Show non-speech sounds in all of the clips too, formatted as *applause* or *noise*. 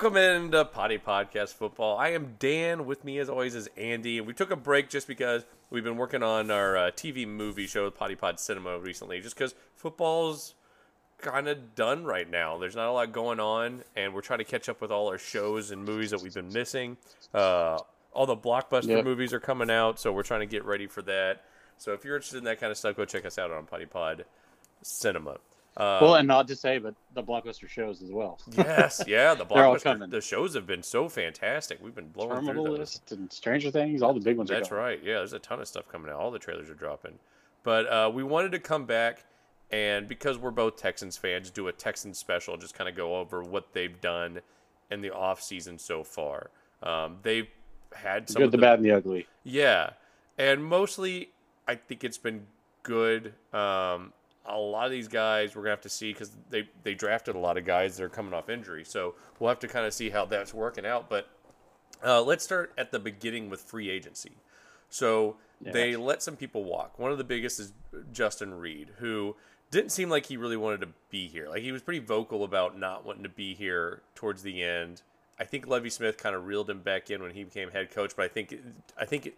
Welcome into Poddy Podcast Football. I am Dan. With me, as always, is Andy. And we took a break just because we've been working on our uh, TV movie show, Poddy Pod Cinema, recently, just because football's kind of done right now. There's not a lot going on, and we're trying to catch up with all our shows and movies that we've been missing. Uh, all the blockbuster Yep. movies are coming out, so we're trying to get ready for that. So if you're interested in that kind of stuff, go check us out on Poddy Pod Cinema. Uh, well, and not to say, but the blockbuster shows as well. *laughs* yes, yeah, the *laughs* blockbuster, the shows have been so fantastic. We've been blowing through Terminal those. List and Stranger Things, all the big ones. That's right. Yeah, there's a ton of stuff coming out. All the trailers are dropping. But uh, we wanted to come back and because we're both Texans fans, do a Texans special, just kind of go over what they've done in the off season so far. Um, they've had some Good, of the the, bad, and the ugly. yeah, and mostly I think it's been good. Um, a lot of these guys we're gonna have to see because they they drafted a lot of guys that are coming off injury, so we'll have to kind of see how that's working out. But uh, let's start at the beginning with free agency. So Yeah. they let some people walk. One of the biggest is Justin Reid, who didn't seem like he really wanted to be here. Like he was pretty vocal about not wanting to be here towards the end. I think Lovie Smith kind of reeled him back in when he became head coach, but I think I think it,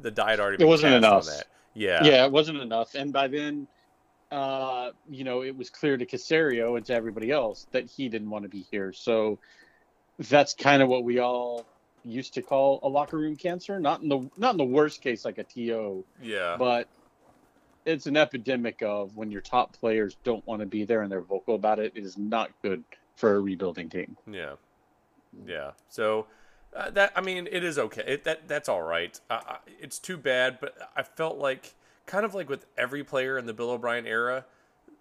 the diet already It wasn't enough. Yeah, Yeah. it wasn't enough, and by then, uh, you know, it was clear to Caserio and to everybody else that he didn't want to be here. So that's kind of what we all used to call a locker room cancer. Not in the not in the worst case like a TO, yeah, but it's an epidemic of when your top players don't want to be there and they're vocal about it. It is not good for a rebuilding team. Yeah, yeah. So uh, that I mean, it is okay. It, that that's all right. Uh, it's too bad, but I felt like kind of like with every player in the Bill O'Brien era,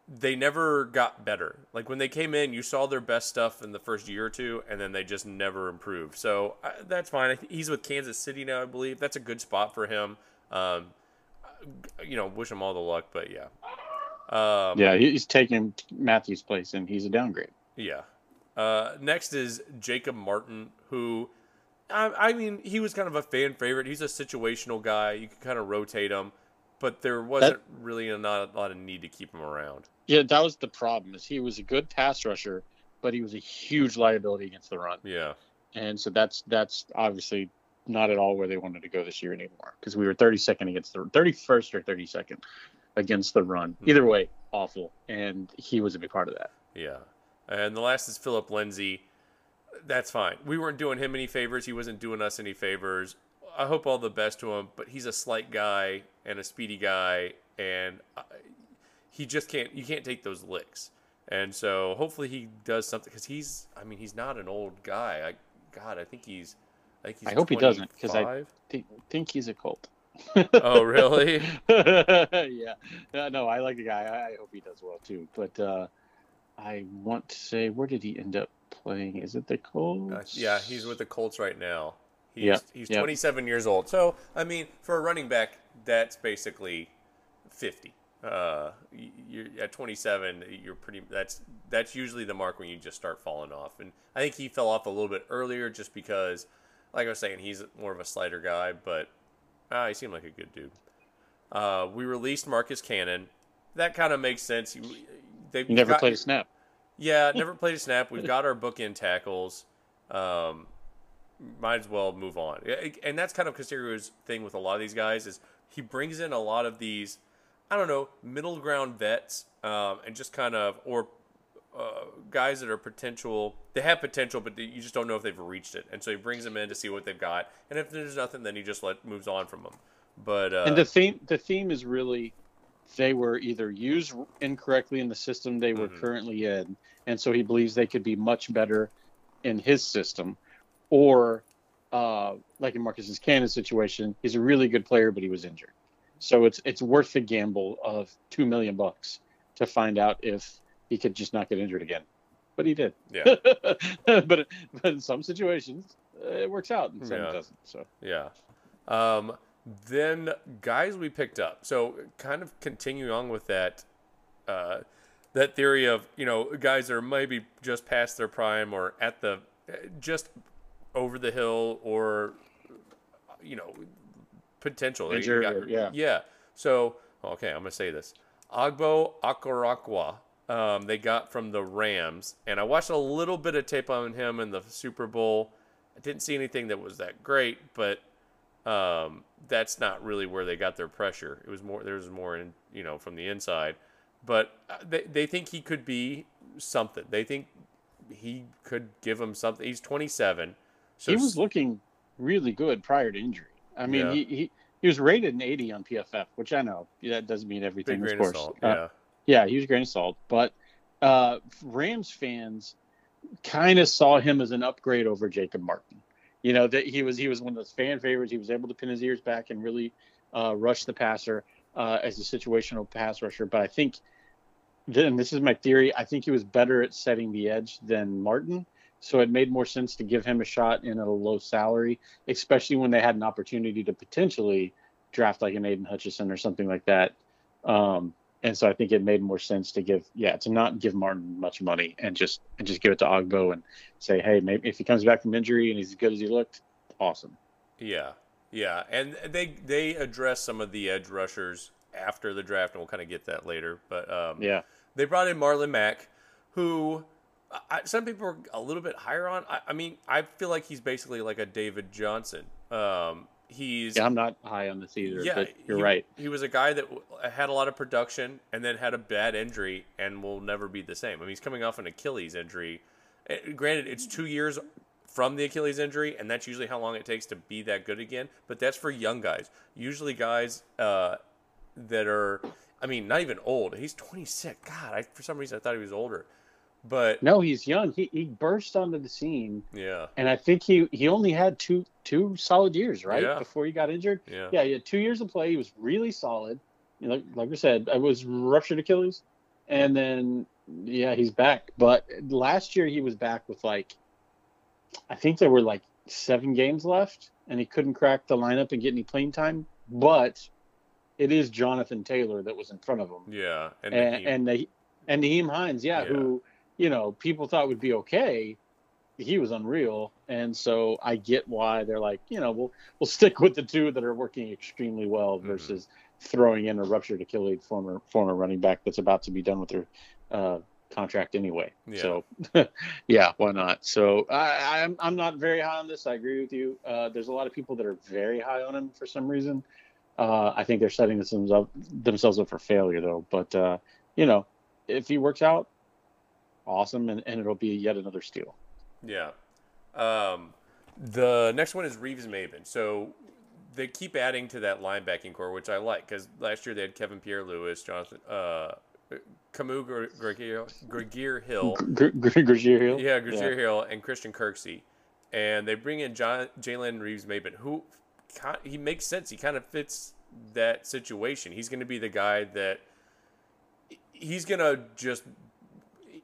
they never got better. Like when they came in, you saw their best stuff in the first year or two, and then they just never improved. So uh, that's fine. He's with Kansas City now, I believe. That's a good spot for him. Um, you know, wish him all the luck, but yeah. Um, Yeah, he's taking Mathieu's place and he's a downgrade. yeah. Uh, next is Jacob Martin, who, I, I mean, he was kind of a fan favorite. He's a situational guy. You can kind of rotate him, but there wasn't really a, not a lot of need to keep him around. Yeah, that was the problem. Is he was a good pass rusher, but he was a huge liability against the run, Yeah. and so that's that's obviously not at all where they wanted to go this year anymore because we were 32nd against the 31st or 32nd against the run. Hmm. Either way, awful, and he was a big part of that. Yeah. And the last is Phillip Lindsay. That's fine. We weren't doing him any favors. He wasn't doing us any favors. I hope all the best to him, but he's a slight guy and a speedy guy, and I- he just can't. You can't take those licks. And so hopefully he does something because he's. I mean, he's not an old guy. I God, I think he's. I think he's. I hope he doesn't because I- 25. Think, think he's a cult. Oh really? *laughs* yeah. No, no, I like the guy. I, I hope he does well too. But uh, I want to say, where did he end up playing? Is it the Colts? Uh, yeah, he's with the Colts right now. He's Yeah, he's yeah. 27 years old. So I mean, for a running back, that's basically 50. Uh, you're at 27. You're pretty. That's that's usually the mark when you just start falling off. And I think he fell off a little bit earlier, just because, like I was saying, he's more of a slider guy. But ah, he seemed like a good dude. Uh, we released Marcus Cannon. That kind of makes sense. You, they He never played a snap. yeah, never played a snap. We've got our bookend tackles. Um, might as well move on. And that's kind of Caserio's thing with a lot of these guys is he brings in a lot of these, I don't know, middle ground vets, um, and just kind of or uh, guys that are potential. They have potential, but you just don't know if they've reached it. And so he brings them in to see what they've got. And if there's nothing, then he just let moves on from them. But uh, and the theme the theme is really they were either used incorrectly in the system they were Mhm. currently in and so he believes they could be much better in his system or uh, like in Marcus's Cannon situation he's a really good player but he was injured so it's it's worth the gamble of 2 million bucks to find out if he could just not get injured again but he did yeah, *laughs* but but in some situations it works out and some Yeah. it doesn't so Yeah. Um, then guys we picked up. So kind of continuing on with that, uh, that theory of you know guys are maybe just past their prime or at the just over the hill or you know potential. Got- yeah. Yeah. So okay, I'm gonna say this. Ogbo Okoronkwo. um, they got from the Rams, and I watched a little bit of tape on him in the Super Bowl. I didn't see anything that was that great, but um, that's not really where they got their pressure. It was more there was more in you know from the inside, but uh, they they think he could be something. They think he could give them something. He's 27. So he was looking really good prior to injury. I mean, Yeah. he, he he was rated an 80 on PFF, which I know that doesn't mean everything, big of course. salt. Uh, Yeah. Yeah, he was a grain of salt. But uh, Rams fans kind of saw him as an upgrade over Jacob Martin. You know that he was he was one of those fan favorites. He was able to pin his ears back and really uh, rush the passer uh, as a situational pass rusher. But I think, then this is my theory. I think he was better at setting the edge than Martin. So it made more sense to give him a shot in at a low salary, especially when they had an opportunity to potentially draft like an Aidan Hutchinson or something like that. Um, and so I think it made more sense to give, yeah, to not give Martin much money and just and just give it to Ogbo and say, hey, maybe if he comes back from injury and he's as good as he looked, awesome. Yeah, yeah, and they they address some of the edge rushers after the draft, and we'll kind of get that later. But um, Yeah, they brought in Marlon Mack, who I, some people are a little bit higher on. I, I mean, I feel like he's basically like a David Johnson. Um, he's yeah, I'm not high on this either, yeah, but you're he, right. He was a guy that had a lot of production and then had a bad injury and will never be the same. I mean, he's coming off an Achilles injury. Eh, Granted, it's two years from the Achilles injury, and that's usually how long it takes to be that good again. But that's for young guys. Usually, guys uh, that are, I mean, not even old. He's 26. God, I, for some reason, I thought he was older. But No, he's young. He he burst onto the scene, yeah, and I think he he only had two two solid years, right, Yeah. before he got injured. yeah, Yeah, he had two years of play. He was really solid. You know, like like I said, I was ruptured Achilles, and then yeah, he's back. But last year he was back with like, I think there were like seven games left, and he couldn't crack the lineup and get any playing time. But it is Jonathan Taylor that was in front of him, yeah. And, and he- and, the, and Nyheim Hines, yeah, Yeah. who you know people thought would be okay. He was unreal, and so I get why they're like, you know, we'll we'll stick with the two that are working extremely well Mhm. versus throwing in a ruptured Achilles former former running back that's about to be done with their uh, contract anyway. Yeah. So, *laughs* yeah, why not? So I, I'm I'm not very high on this. I agree with you. Uh, there's a lot of people that are very high on him for some reason. Uh, I think they're setting themselves up themselves up for failure though. But uh, you know, if he works out, awesome, and, and it'll be yet another steal. Yeah. Um, the next one is Reeves Maybin. So they keep adding to that linebacking core, which I like because last year they had Kevin Pierre-Louis, Jonathan, uh, Kamu Grugier, Grugier Hill. Gr- Gr- Grazier Hill. Yeah, Grazier Hill and Christian Kirksey. And they bring in John, Jalen Reeves Maybin, who he makes sense. He kind of fits that situation. He's going to be the guy that he's going to just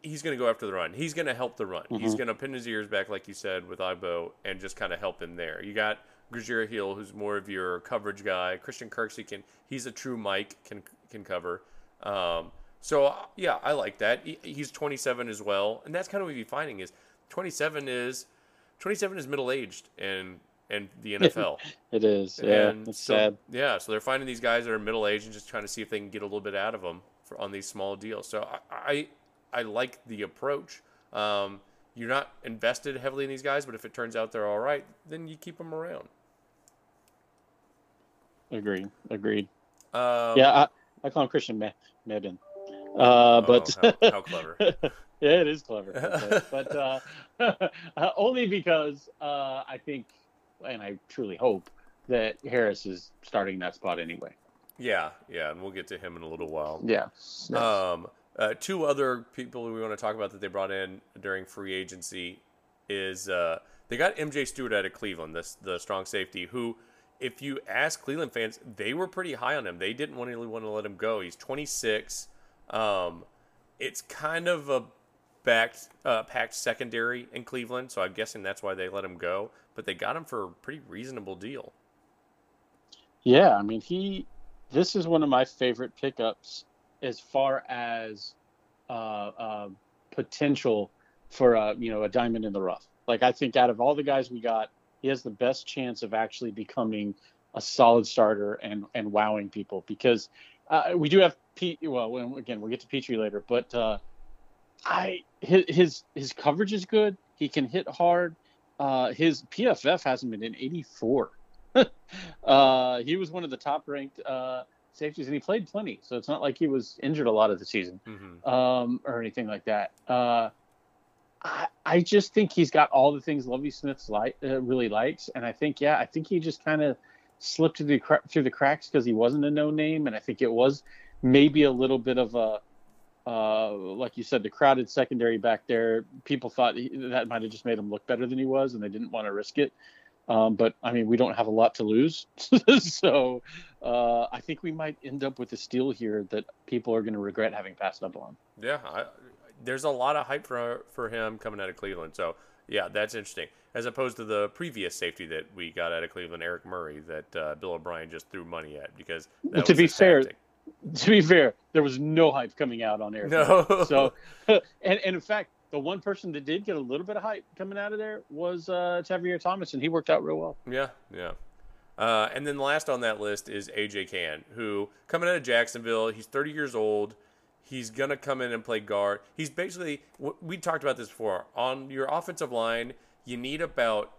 he's going to go after the run. He's going to help the run. He's Mhm. going to pin his ears back, like you said, with Ibo, and just kind of help him there. You got Grazier Hill, who's more of your coverage guy. Christian Kirksey can he's a true Mike can can cover. Um, so yeah, I like that. He, he's 27 as well, and that's kind of what you're finding is 27 is 27 is middle aged and and the *laughs* NFL. It is. Yeah, and it's so, sad. Yeah, so they're finding these guys that are middle aged and just trying to see if they can get a little bit out of them for, on these small deals. So I I, I like the approach. Um, you're not invested heavily in these guys, but if it turns out they're all right, then you keep them around. Agreed. Agreed. Um, yeah, I, I call him Christian Me- Mebin. Uh, oh, but how, how clever. *laughs* yeah, it is clever. Okay. but uh, *laughs* uh, only because uh, I think, and I truly hope that Harris is starting that spot anyway. Yeah, yeah, and we'll get to him in a little while. Yeah. Um, uh, two other people we want to talk about that they brought in during free agency is uh, they got MJ Stewart out of Cleveland, this the strong safety, who, if you ask Cleveland fans, they were pretty high on him. They didn't want to want to let him go. He's 26. Um, it's kind of a backed uh, packed secondary in Cleveland, so I'm guessing that's why they let him go. But they got him for a pretty reasonable deal. Yeah, I mean he. This is one of my favorite pickups as far as uh, uh, potential for a you know a diamond in the rough. Like I think out of all the guys we got, he has the best chance of actually becoming a solid starter and and wowing people because uh, we do have Pete. Well, again we'll get to Pitre later, but uh, I his his, his coverage is good. He can hit hard. Uh, his PFF hasn't been in 84. *laughs* uh, he was one of the top ranked uh, safeties, and he played plenty. So it's not like he was injured a lot of the season Mm-hmm. um, or anything like that. Uh, I, I just think he's got all the things Lovie Smith like, uh, really likes, and I think yeah, I think he just kind of slipped through the cra- through the cracks because he wasn't a no name, and I think it was maybe a little bit of a uh, like you said, the crowded secondary back there. People thought he, that might have just made him look better than he was, and they didn't want to risk it. Um, but I mean, we don't have a lot to lose, *laughs* so uh, I think we might end up with a steal here that people are going to regret having passed up on. Yeah, I, there's a lot of hype for for him coming out of Cleveland. So yeah, that's interesting. As opposed to the previous safety that we got out of Cleveland, Eric Murray, that uh, Bill O'Brien just threw money at because To be fair, tactic. to be fair, there was no hype coming out on Eric. no. So, *laughs* *laughs* and, and in fact, the one person that did get a little bit of hype coming out of there was uh, Tavierre Thomas, and he worked out real well. Yeah, yeah. Uh, and then last on that list is AJ Cann, who coming out of Jacksonville, he's 30 years old. He's gonna come in and play guard. He's basically we talked about this before. On your offensive line, you need about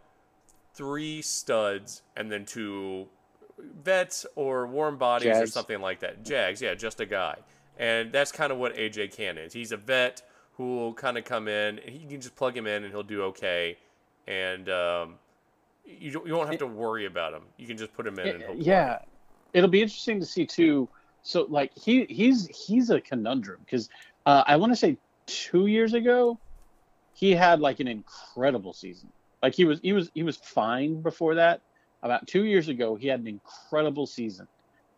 three studs and then two vets or warm bodies or something like that. Jags, yeah, just a guy. And that's kind of what AJ Cann is. He's a vet who will kind of come in and he can just plug him in and he'll do okay. And um, you you won't have to worry about him. You can just put him in and he'll play. yeah, it'll be interesting to see too. So, like he he's he's a conundrum because uh, I want to say two years ago he had like an incredible season. Like he was he was he was fine before that. About two years ago, he had an incredible season,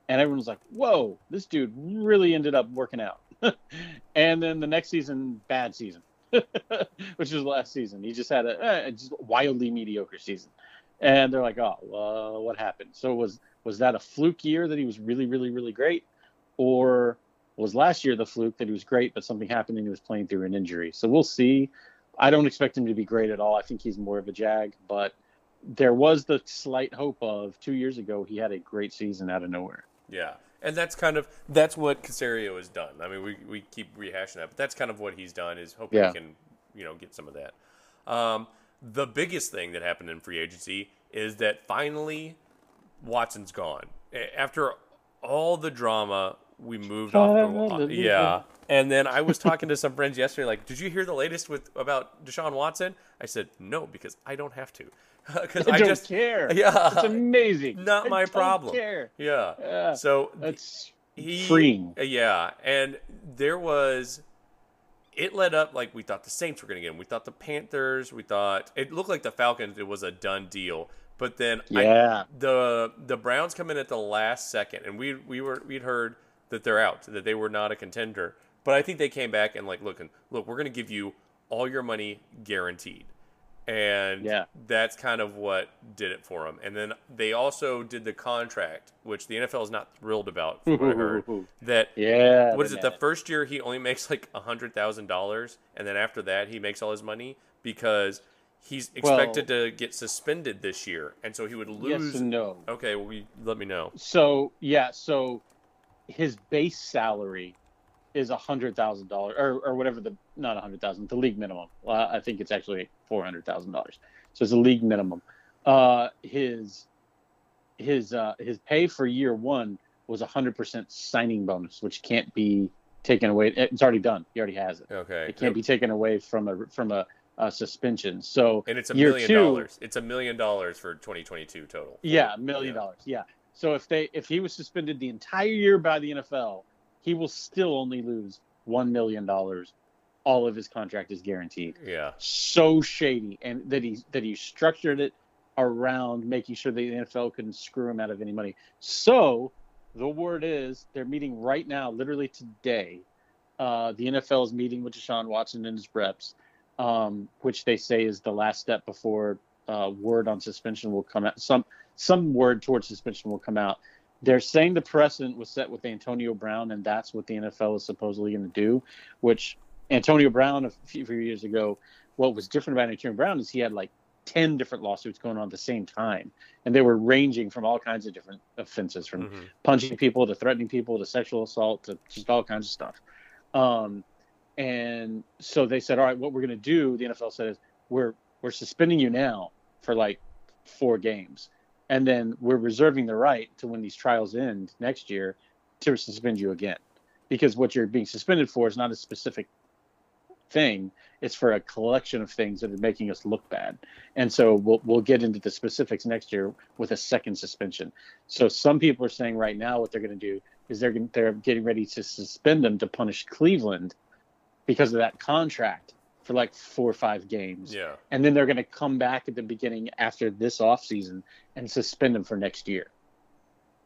and everyone was like, "Whoa, this dude really ended up working out." *laughs* and then the next season, bad season, *laughs* which was last season. He just had a, eh, a just wildly mediocre season, and they're like, "Oh, what happened?" So was was that a fluke year that he was really, really, really great, or was last year the fluke that he was great, but something happened and he was playing through an injury? So we'll see. I don't expect him to be great at all. I think he's more of a jag, but there was the slight hope of two years ago he had a great season out of nowhere. Yeah, and that's kind of that's what Caserio has done. I mean, we, we keep rehashing that, but that's kind of what he's done is hoping Yeah. he can you know get some of that. Um, the biggest thing that happened in free agency is that finally Watson's gone after all the drama. We moved off. The, yeah, and then I was talking to some friends yesterday. Like, did you hear the latest with about Deshaun Watson? I said no because I don't have to. *laughs* Because I, I, don't just care. *laughs* yeah, It's amazing. Not I my problem. Care. yeah. Yeah, So that's he freeing. Yeah, and there was it led up like we thought the Saints were going to get him. We thought the Panthers. We thought it looked like the Falcons. It was a done deal. But then I- Yeah. the the Browns come in at the last second, and we we were we'd heard that they're out, that they were not a contender. But I think they came back and like, look, and look, we're going to give you all your money guaranteed, and Yeah. that's kind of what did it for them. And then they also did the contract, which the NFL is not thrilled about. From what I heard *laughs* that Yeah. what is it? The first year he only makes like a hundred thousand dollars, and then after that he makes all his money because he's expected to get suspended this year, and so he would Yes lose. and no. Okay, well, we, let me know. So yeah, so his base salary is a hundred thousand dollars, or or whatever the not a hundred thousand, the league minimum. Well, I think it's actually four hundred thousand dollars. So it's a league minimum. Uh, his his uh, his pay for year one was a hundred percent signing bonus, which can't be taken away. It's already done. He already has it. Okay, It can't be taken away from a from a, a suspension. So and it's a million two- dollars. It's a million dollars for 2022 total. Yeah, a million Yeah. dollars. Yeah. So if they if he was suspended the entire year by the NFL, he will still only lose one million dollars. All of his contract is guaranteed. Yeah, So shady, and that he that he structured it around making sure the NFL couldn't screw him out of any money. So the word is they're meeting right now, literally today. Uh, the NFL is meeting with Deshaun Watson and his reps, um, which they say is the last step before uh, word on suspension will come out. Some some word towards suspension will come out. They're saying the precedent was set with Antonio Brown, and that's what the NFL is supposedly going to do. Which Antonio Brown a few, few years ago, what was different about Antonio Brown is he had like ten different lawsuits going on at the same time, and they were ranging from all kinds of different offenses, from Mhm. punching people to threatening people to sexual assault to just all kinds of stuff. Um, and so they said, all right, what we're going to do, the NFL said, is we're we're suspending you now for like four games, and then we're reserving the right to when these trials end next year to suspend you again, because what you're being suspended for is not a specific thing; it's for a collection of things that are making us look bad. And so we'll we'll get into the specifics next year with a second suspension. So some people are saying right now what they're going to do is they're they're getting ready to suspend them to punish Cleveland because of that contract for like four or five games. Yeah. And then they're going to come back at the beginning after this offseason and suspend them for next year.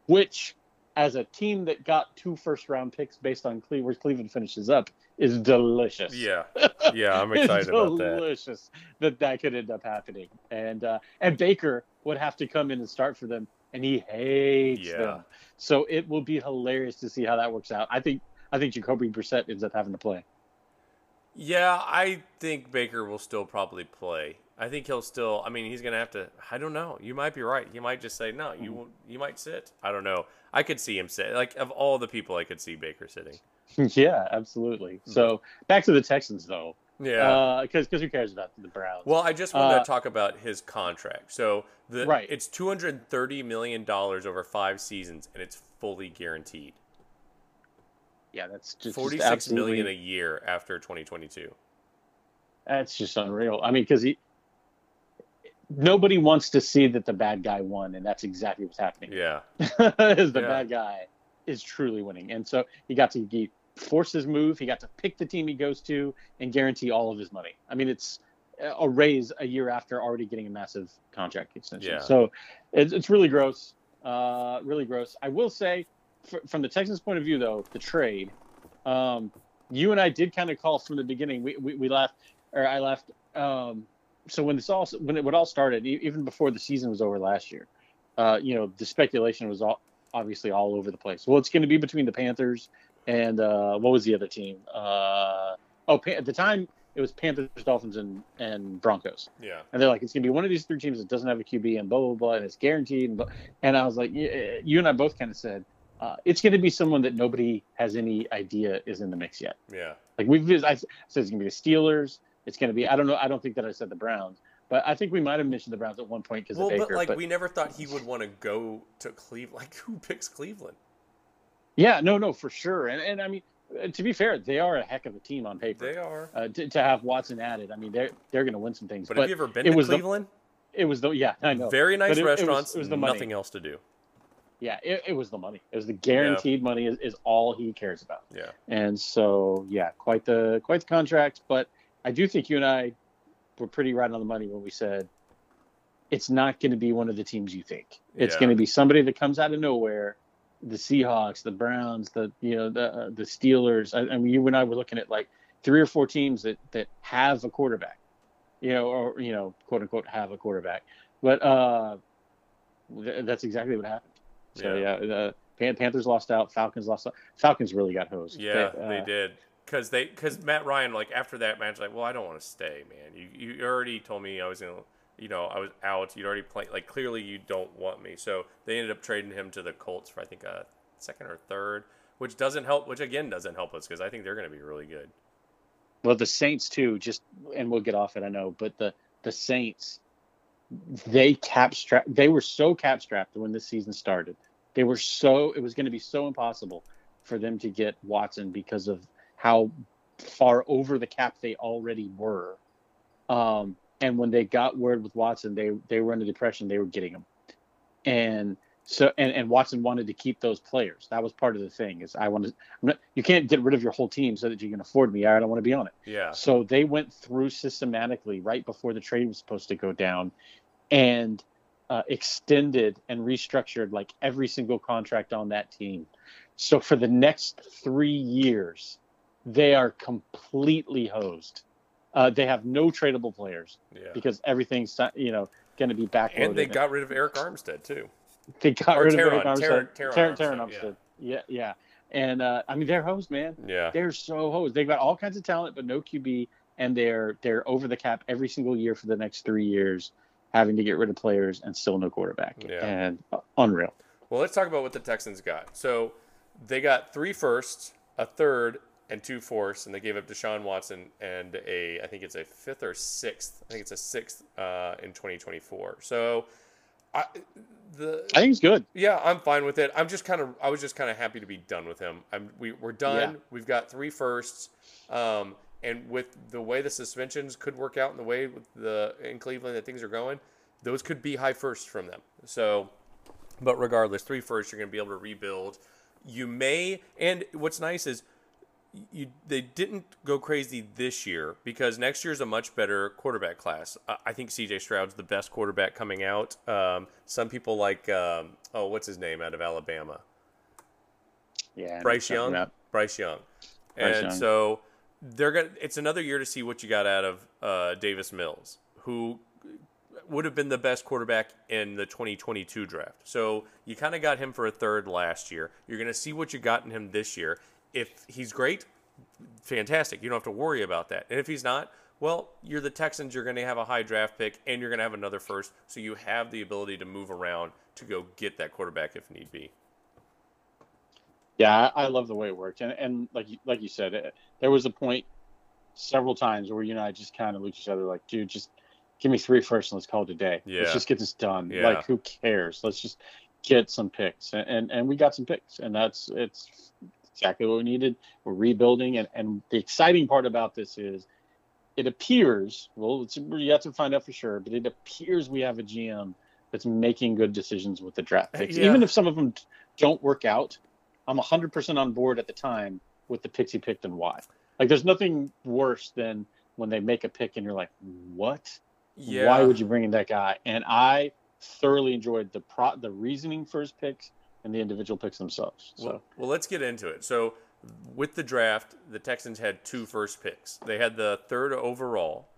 Which, as a team that got two first round picks based on Cleveland, where Cleveland finishes up, is delicious. Yeah. Yeah, I'm *laughs* excited about that. delicious that that could end up happening. And uh, and Baker would have to come in and start for them, and he hates Yeah. them. So it will be hilarious to see how that works out. I think I think Jacoby Brissett ends up having to play. Yeah, I think Baker will still probably play. I think he'll still. I mean, he's gonna have to. I don't know. You might be right. He might just say no. You mm-hmm. you might sit. I don't know. I could see him sit. Like of all the people, I could see Baker sitting. *laughs* yeah, absolutely. Hmm. So back to the Texans though, Yeah. Uh, because because who cares about the Browns? well, I just wanted uh, to talk about his contract. So the Right. it's two hundred thirty million dollars over five seasons, and it's fully guaranteed. Yeah, that's just Forty just six million absolutely- a year after twenty twenty two. That's just unreal. I mean, because he nobody wants to see that the bad guy won, and that's exactly what's happening. Yeah. *laughs* is the Yeah. bad guy is truly winning, and so he got to he force his move. He got to pick the team he goes to and guarantee all of his money. I mean, it's a raise a year after already getting a massive contract extension. Yeah. So it's, it's really gross. Uh, really gross. I will say, fr- from the Texans' point of view, though, the trade, um, you and I did kind of call from the beginning. We, we, we left, or I left. Um, so when this all when it, when it all started, e- even before the season was over last year, uh, you know, the speculation was all, obviously all over the place. Well, it's going to be between the Panthers and uh, what was the other team? Uh, oh, Pan- at the time it was Panthers, Dolphins, and and Broncos. Yeah. And they're like, it's gonna be one of these three teams that doesn't have a QB and blah blah blah, and it's guaranteed. And, blah. and I was like, yeah, you and I both kind of said, uh, it's gonna be someone that nobody has any idea is in the mix yet. Yeah. Like we've, I said it's gonna be the Steelers. It's gonna be, I don't know, I don't think that I said the Browns, but I think we might have mentioned the Browns at one point because Well, of Baker. but like we never thought he would want to go to Cleveland. Like who picks Cleveland? yeah, no, no, for sure. And and I mean, uh, to be fair, they are a heck of a team on paper. They are. Uh, to, to have Watson added, I mean, they're they're gonna win some things. But, But, have you ever been it to was the- Cleveland? it was the yeah, I know. Very nice But it- it was- restaurants. it was the money. nothing else to do. Yeah, it, it was the money. It was the guaranteed money is, is all he cares about. Yeah. And so yeah, quite the quite the contract. But I do think you and I were pretty right on the money when we said it's not going to be one of the teams you think. It's Yeah. going to be somebody that comes out of nowhere. The Seahawks, the Browns, the you know the uh, the Steelers. I, I mean, you and I were looking at like three or four teams that that have a quarterback, you know, or you know, quote unquote, have a quarterback. But uh, th- that's exactly what happened. So Yeah. yeah, the Pan- Panthers lost out. Falcons lost out. Falcons really got hosed. Yeah, uh, they did. Cause they, cause Matt Ryan, like after that match, like, well, I don't want to stay, man. You, you already told me I was gonna, you know, I was out. You'd already played. Like clearly, you don't want me. So they ended up trading him to the Colts for I think a second or third, which doesn't help. Which again doesn't help us because I think they're gonna be really good. Well, the Saints too. Just and we'll get off it. I know, but the the Saints, they cap strap. They were so cap strapped when this season started. They were so. It was going to be so impossible for them to get Watson because of how far over the cap they already were. Um, and when they got word with Watson, they they were under depression. They were getting him, and so and, and Watson wanted to keep those players. That was part of the thing. Is I wanted. I'm not, you can't get rid of your whole team so that you can afford me. I don't want to be on it. Yeah, So they went through systematically right before the trade was supposed to go down, and uh, extended and restructured like every single contract on that team. So for the next three years, they are completely hosed. Uh, they have no tradable players yeah. because everything's you know going to be backloaded. And they got rid of Eric Armstead too. They got or rid of Armstead. Terron Terron, Terron Armstead, Armstead. Yeah, yeah. And uh, I mean, they're hosed, man. Yeah, They're so hosed. They've got all kinds of talent, but no QB, and they're they're over the cap every single year for the next three years, having to get rid of players and still no quarterback. Yeah. And uh, unreal. Well, let's talk about what the Texans got. So they got three firsts, a third, and two fourths, and they gave up Deshaun Watson and a I think it's a fifth or sixth. I think it's a sixth uh, in 2024. So. I, the, I think he's good. Yeah, I'm fine with it. I'm just kind of I was just kind of happy to be done with him. I'm we we're done. Yeah. We've got three firsts. Um, and with the way the suspensions could work out and the way with the in Cleveland that things are going, those could be high firsts from them. So, but regardless, three firsts you're going to be able to rebuild. You may, and what's nice is you they didn't go crazy this year because next year is a much better quarterback class. I, I think C.J. Stroud's the best quarterback coming out. Um, some people like um, oh, what's his name out of Alabama? Yeah, Bryce Young. Bryce Young. Bryce and Young. so they're gonna. It's another year to see what you got out of uh, Davis Mills, who would have been the best quarterback in the 2022 draft. So you kind of got him for a third last year. You're gonna see what you got in him this year. If he's great, fantastic. You don't have to worry about that. And if he's not, well, you're the Texans. You're going to have a high draft pick, and you're going to have another first. So you have the ability to move around to go get that quarterback if need be. Yeah, I, love the way it worked, and and like you, like you said, it, there was a point several times where you and I just kind of looked at each other like, dude, just give me three first and let's call it a day. Yeah. Let's just get this done. Yeah. Like, who cares? Let's just get some picks, and, and and we got some picks, and that's it's exactly what we needed. We're rebuilding, and and the exciting part about this is. It appears, well, it's, you have to find out for sure, but it appears we have a GM that's making good decisions with the draft picks. Yeah. Even if some of them don't work out, I'm 100% on board at the time with the picks he picked and why. Like, there's nothing worse than when they make a pick and you're like, what? Yeah. Why would you bring in that guy? And I thoroughly enjoyed the pro- the reasoning for his picks and the individual picks themselves. So Well, well, let's get into it. So, with the draft, the Texans had two first picks. They had the third overall,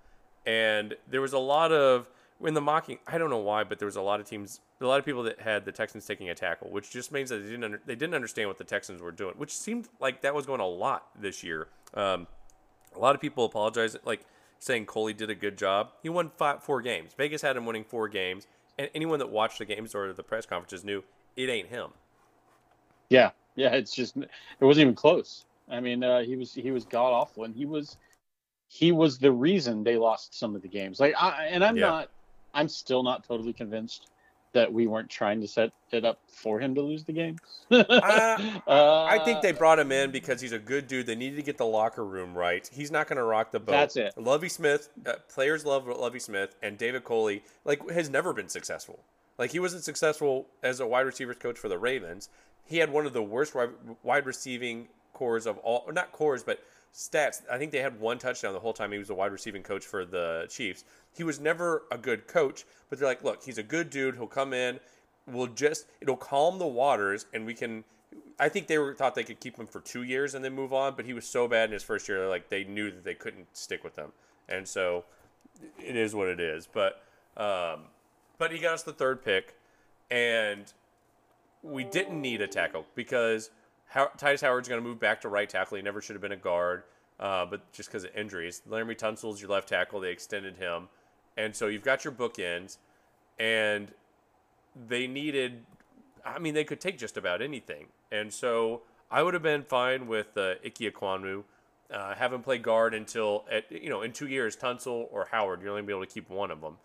and there was a lot of in the mocking. I don't know why, but there was a lot of teams, a lot of people that had the Texans taking a tackle, which just means that they didn't under, they didn't understand what the Texans were doing, which seemed like that was going a lot this year. Um, a lot of people apologize, like saying Culley did a good job. He won five, four games. Vegas had him winning four games, and anyone that watched the games or the press conferences knew it ain't him. yeah, yeah, it's just it wasn't even close. I mean, uh, he was he was god awful, and he was he was the reason they lost some of the games. Like, I, and I'm Yeah. not, I'm still not totally convinced that we weren't trying to set it up for him to lose the game. Uh, *laughs* Uh, I think they brought him in because he's a good dude. They needed to get the locker room right. He's not going to rock the boat. That's it. Lovie Smith, uh, players love Lovie Smith, and David Culley like has never been successful. Like he wasn't successful as a wide receivers coach for the Ravens. He had one of the worst wide, receiving cores of all, not cores, but stats. I think they had one touchdown the whole time he was a wide receiving coach for the Chiefs. He was never a good coach, but they're like, look, he's a good dude. He'll come in. We'll just it'll calm the waters, and we can. I think they were thought they could keep him for two years and then move on, but he was so bad in his first year, like they knew that they couldn't stick with him, and so it is what it is. But um, but he got us the third pick, and we didn't need a tackle because How- Tytus Howard's going to move back to right tackle. He never should have been a guard, uh, but just because of injuries. Laremy Tunsil's your left tackle. They extended him, and so you've got your bookends, and they needed. I mean, they could take just about anything, and so I would have been fine with uh, Ike Ekwonu. Uh, have him play guard until at you know in two years Tunsil or Howard you're only gonna be able to keep one of them,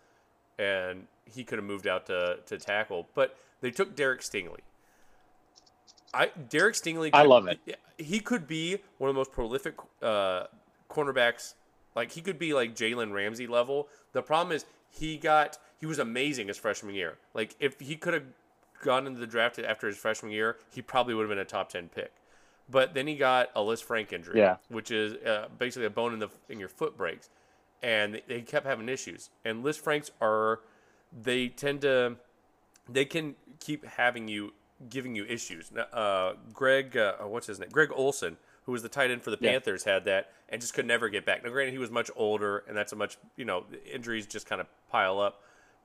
and he could have moved out to to tackle. But they took Derek Stingley. I Derek Stingley. I love it. He could be one of the most prolific uh, cornerbacks. Like he could be like Jalen Ramsey level. The problem is he got he was amazing his freshman year. Like if he could have gone into the draft after his freshman year, he probably would have been a top ten pick. But then he got a Lisfranc injury, Yeah. which is uh, basically a bone in the in your foot breaks, and they, kept having issues. And Lisfrancs are they tend to they can keep having you giving you issues. Uh, Greg, uh, what's his name? Greg Olsen, who was the tight end for the Yeah. Panthers, had that and just could never get back. Now, granted, he was much older, and that's a much you know injuries just kind of pile up.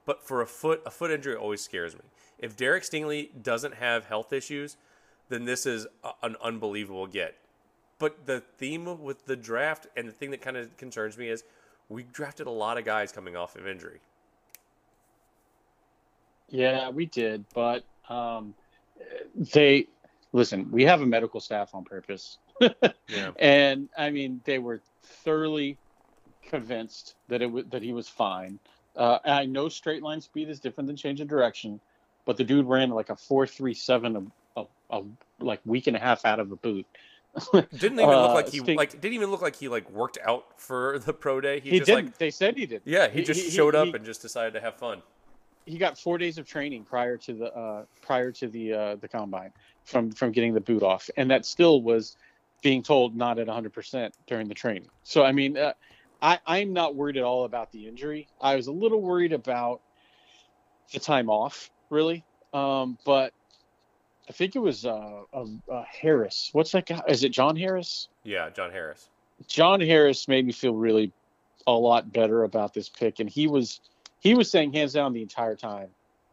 But for a foot, a foot injury always scares me. If Derek Stingley doesn't have health issues, then this is a, an unbelievable get. But the theme with the draft and the thing that kind of concerns me is we drafted a lot of guys coming off of injury. Yeah, we did, but um, they listen. We have a medical staff on purpose. *laughs* Yeah. And I mean, they were thoroughly convinced that it was that he was fine. Uh, I know straight line speed is different than change of direction, but the dude ran like a four three seven a, a, a like week and a half out of a boot. Didn't even look Uh, like he like didn't even look like he like worked out for the pro day. He, He, just didn't. like they said he did. yeah, he He- just he- showed up and just decided to have fun. he got four days of training prior to the uh, prior to the uh, the combine from from getting the boot off, and that still was being told not at 100 percent during the training. So I mean, uh, I I'm not worried at all about the injury. I was a little worried about the time off, really, um, but I think it was uh, uh, uh, Harris. What's that guy? Is it John Harris? Yeah, John Harris. John Harris made me feel really a lot better about this pick, and he was he was saying hands down the entire time,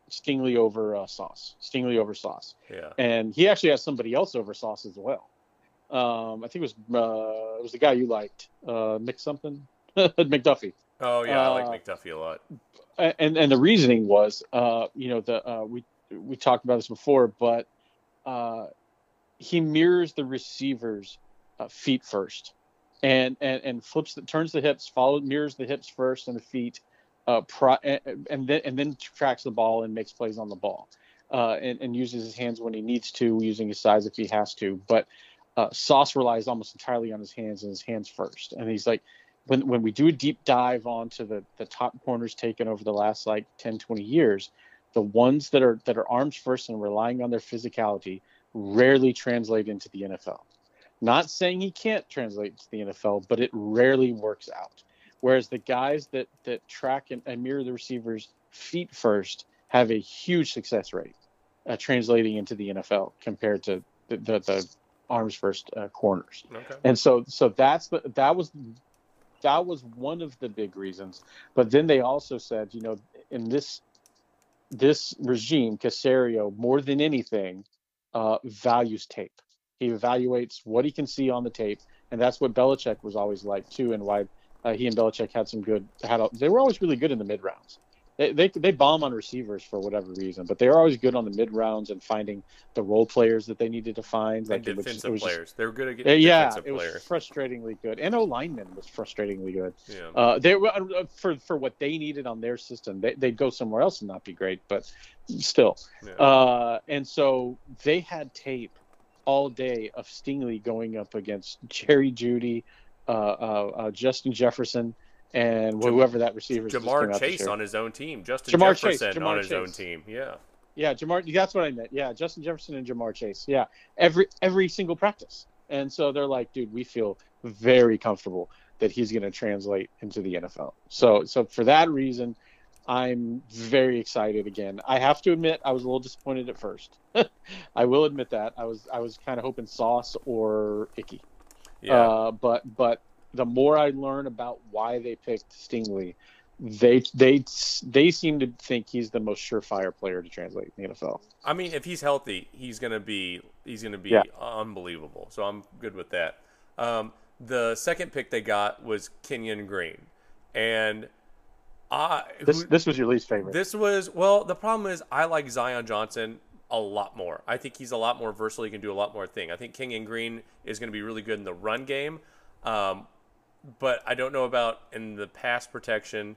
Stingley over uh, Sauce, Stingley over Sauce, Yeah. and he actually has somebody else over Sauce as well. Um, I think it was uh, it was the guy you liked, uh, Mick something, *laughs* McDuffie, Oh yeah, I Uh, like McDuffie a lot. And and the reasoning was, uh, you know, the uh, we we talked about this before, but uh, he mirrors the receiver's uh, feet first, and and and flips the turns the hips, follow mirrors the hips first and the feet, uh, pri- and, and then and then tracks the ball and makes plays on the ball, uh, and and uses his hands when he needs to, using his size if he has to, but. Uh, Sauce relies almost entirely on his hands and his hands first, and he's like, when when we do a deep dive onto the the top corners taken over the last like 10 20 years the ones that are that are arms first and relying on their physicality rarely translate into the NFL not saying he can't translate to the NFL but it rarely works out. Whereas the guys that that track and, and mirror the receivers feet first have a huge success rate uh, translating into the NFL compared to the, the, the arms first uh, corners. Okay. and so so that's the that was that was one of the big reasons. But then they also said you know in this this regime caserio more than anything uh, values tape. He evaluates what he can see on the tape and that's what Belichick was always like too and why uh, he and Belichick had some good had a, they were always really good in the mid rounds they, they they bomb on receivers for whatever reason but they're always good on the mid rounds and finding the role players that they needed to find And was- it defensive was just- players. They were good at uh, getting yeah, defensive it was players. frustratingly good, and O lineman was frustratingly good. Yeah. Uh, they were uh, for for what they needed on their system. They, they'd go somewhere else and not be great, but still. yeah. Uh, and so they had tape all day of Stingley going up against Jerry Jeudy, uh, uh, uh, Justin Jefferson, and whoever that receiver is. Ja'Marr Chase on his own team. Justin Ja'Marr Chase, Jefferson Ja'Marr on his own team. Yeah. Yeah, Ja'Marr. That's what I meant. Yeah, Justin Jefferson and Ja'Marr Chase. Yeah, every every single practice. And so they're like, dude, we feel very comfortable that he's going to translate into the NFL. So so for that reason, I'm very excited again. I have to admit, I was a little disappointed at first. *laughs* I will admit that I was I was kind of hoping Sauce or Ickey. Yeah. Uh, but but the more I learn about why they picked Stingley, they they they seem to think he's the most surefire player to translate in the NFL. I mean, if he's healthy, he's gonna be he's gonna be Yeah. unbelievable. So I'm good with that. Um, the second pick they got was Kenyon Green, and I This who- this was your least favorite. This was well. The problem is I like Zion Johnson a lot more. I think he's a lot more versatile. He can do a lot more thing. I think Kenyon Green is going to be really good in the run game, um, but I don't know about in the pass protection.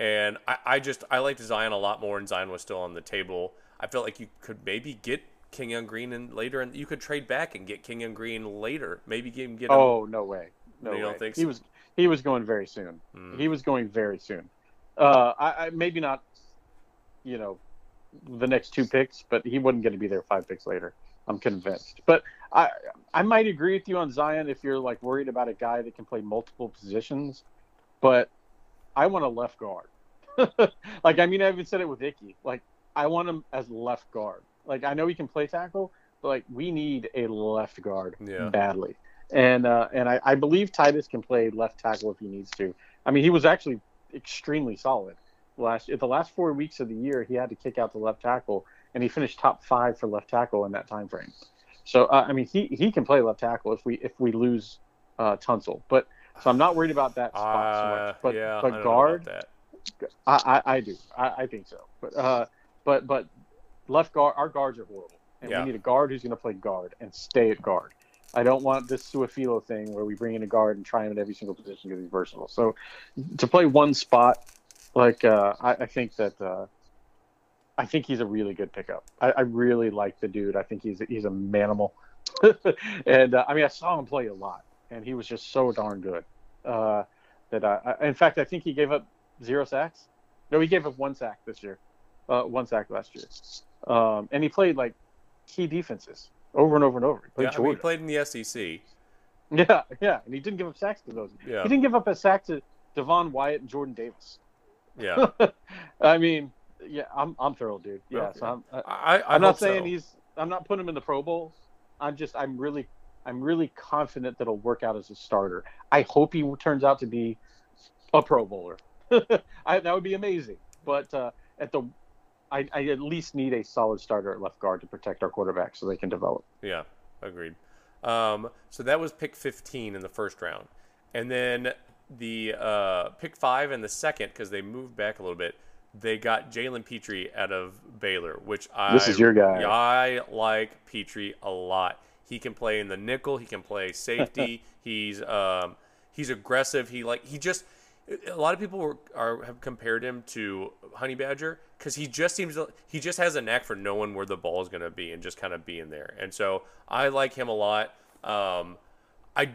And I, I just I liked Zion a lot more, and Zion was still on the table. I felt like you could maybe get Kenyon Green and later, and you could trade back and get Kenyon Green later. Maybe get, get him. oh no way, no You way. don't think so? he was he was going very soon. Hmm. He was going very soon. Uh, I, I maybe not, you know, the next two picks, but he wasn't going to be there five picks later. I'm convinced. But I I might agree with you on Zion if you're like worried about a guy that can play multiple positions, but I want a left guard. *laughs* like I mean I even said it with Ickey. Like I want him as left guard. Like I know he can play tackle, but like we need a left guard Yeah. badly. And uh, and I, I believe Tytus can play left tackle if he needs to. I mean he was actually extremely solid last the last four weeks of the year he had to kick out the left tackle and he finished top five for left tackle in that time frame. So uh, I mean he he can play left tackle if we if we lose uh, Tunsil. But so I'm not worried about that spot so Uh, much. But yeah, but don't guard. I, I, I do. I, I think so. But uh, but but left guard, our guards are horrible, and Yeah. we need a guard who's going to play guard and stay at guard. I don't want this Suafilo thing where we bring in a guard and try him at every single position because he's versatile. So to play one spot, like uh, I, I think that uh, I think he's a really good pickup. I, I really like the dude. I think he's he's a manimal, *laughs* and uh, I mean I saw him play a lot, and he was just so darn good. Uh, that I, I, in fact I think he gave up zero sacks. No, he gave up one sack this year, uh, one sack last year, um, and he played like key defenses over and over and over. He played yeah, I mean, he played in the SEC. Yeah, yeah, and he didn't give up sacks to those. Yeah. He didn't give up a sack to Devon Wyatt and Jordan Davis. Yeah. *laughs* I mean, yeah, I'm I'm thrilled, dude. Yeah, okay. so I'm I, I, am not saying so. he's I'm not putting him in the Pro Bowl. I'm just I'm really I'm really confident that he'll work out as a starter. I hope he turns out to be a Pro Bowler. *laughs* I, that would be amazing. But uh, at the I, I at least need a solid starter at left guard to protect our quarterback so they can develop. Yeah, agreed. Um, so that was pick 15 in the first round, and then the uh, pick five in the second because they moved back a little bit. They got Jalen Pitre out of Baylor, which I this is your guy. I like Pitre a lot. He can play in the nickel. He can play safety. *laughs* he's um, he's aggressive. He like he just a lot of people were, are have compared him to Honey Badger because he just seems he just has a knack for knowing where the ball is going to be and just kind of being there. And so I like him a lot. Um, I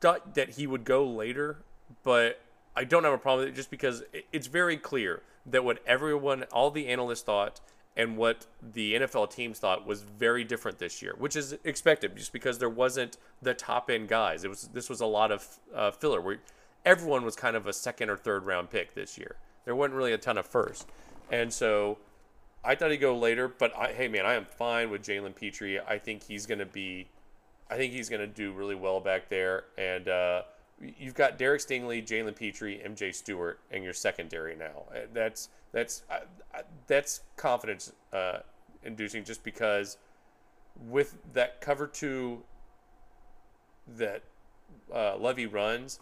thought that he would go later, but I don't have a problem with it just because it's very clear that what everyone, all the analysts thought, and what the NFL teams thought was very different this year, which is expected just because there wasn't the top end guys. It was this was a lot of uh, filler where everyone was kind of a second or third round pick this year. There wasn't really a ton of first. And so I thought he'd go later, but I, hey, man, I am fine with Jalen Pitre. I think he's going to be, I think he's going to do really well back there. And uh, you've got Derek Stingley, Jalen Pitre, MJ Stewart, and your secondary now. Uh, that's that's uh, that's confidence uh, inducing, just because with that cover two that uh, Lovie runs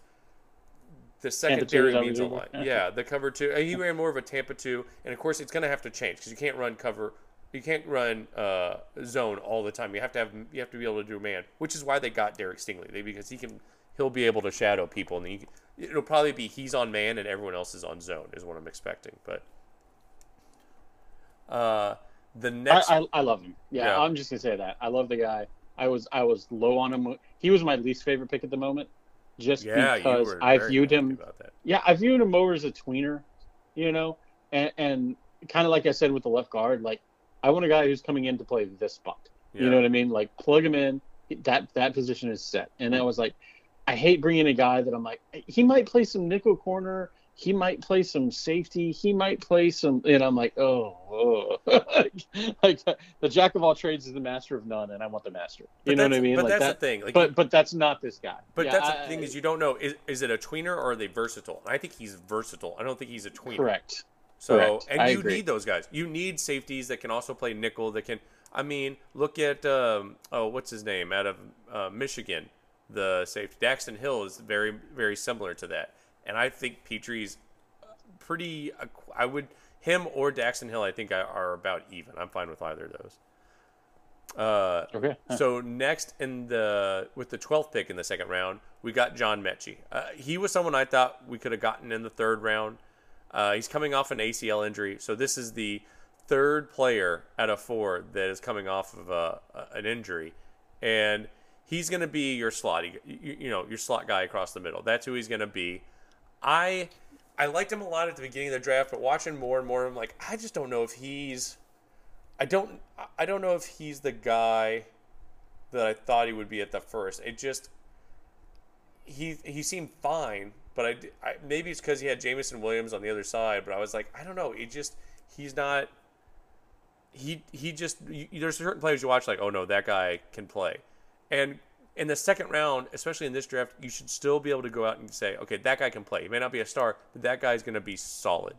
the secondary means a lot. Yeah, the cover two. He ran more of a Tampa two, and of course it's going to have to change because you can't run cover. You can't run uh, zone all the time. You have to have you have to be able to do man, which is why they got Derek Stingley. They, because he can he'll be able to shadow people, and he, it'll probably be he's on man and everyone else is on zone is what I'm expecting. But uh, the next, I, I, I love him. Yeah, yeah, I'm just gonna say that I love the guy. I was I was low on him. He was my least favorite pick at the moment just yeah, because I viewed him. Yeah, I viewed him more as a tweener, you know, and, and kind of like I said with the left guard, like I want a guy who's coming in to play this spot. Yeah. You know what I mean? Like plug him in. That that position is set, and that was like, I hate bringing a guy that I'm like he might play some nickel corner he might play some safety. He might play some, and I'm like, oh, oh. *laughs* like the jack of all trades is the master of none, and I want the master. You know what I mean? But like that's that, the thing. Like, but but that's not this guy. But yeah, that's I, the thing is you don't know is is it a tweener or are they versatile? I think he's versatile. I don't think he's a tweener. Correct. So Correct. and I you agree. need those guys. You need safeties that can also play nickel. That can. I mean, look at um, oh, what's his name out of uh, Michigan, the safety Daxton Hill is very very similar to that, and I think Pitre's pretty. I would him or Daxton Hill. I think are about even. I'm fine with either of those. Uh, okay. So next in the with the 12th pick in the second round, we got John Metchie. Uh, he was someone I thought we could have gotten in the third round. Uh, he's coming off an ACL injury, so this is the third player out of four that is coming off of a, an injury, and he's going to be your slot. You, you know, your slot guy across the middle. That's who he's going to be. I I liked him a lot at the beginning of the draft, but watching more and more, I'm like, I just don't know if he's. I don't. I don't know if he's the guy that I thought he would be at the first. It just. He he seemed fine, but I, I maybe it's because he had Jameson Williams on the other side. But I was like, I don't know. He just he's not. He he just you, there's certain players you watch like, oh no, that guy can play, and in the second round, especially in this draft, you should still be able to go out and say, okay, that guy can play. He may not be a star, but that guy's going to be solid.